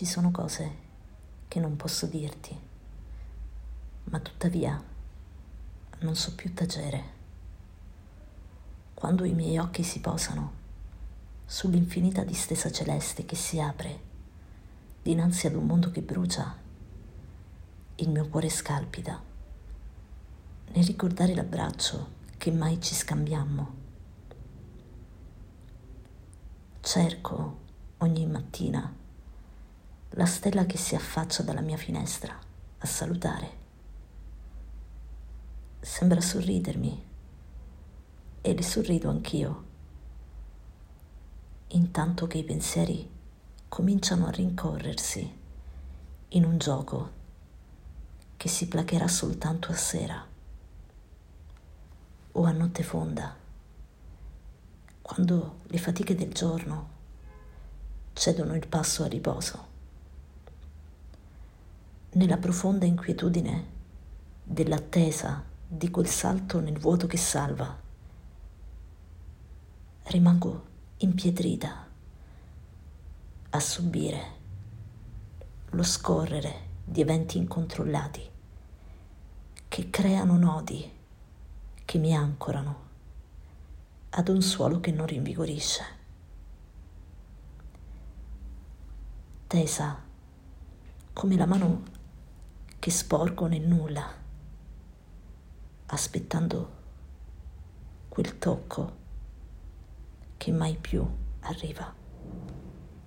Ci sono cose che non posso dirti, ma tuttavia non so più tacere. Quando i miei occhi si posano sull'infinita distesa celeste che si apre dinanzi ad un mondo che brucia, il mio cuore scalpita nel ricordare l'abbraccio che mai ci scambiammo. Cerco ogni mattina la stella che si affaccia dalla mia finestra a salutare. Sembra sorridermi e le sorrido anch'io, intanto che i pensieri cominciano a rincorrersi in un gioco che si placherà soltanto a sera o a notte fonda, quando le fatiche del giorno cedono il passo a riposo nella profonda inquietudine dell'attesa di quel salto nel vuoto che salva. Rimango impietrita a subire lo scorrere di eventi incontrollati che creano nodi che mi ancorano ad un suolo che non rinvigorisce. Tesa come la mano che sporgo nel nulla, aspettando quel tocco che mai più arriva.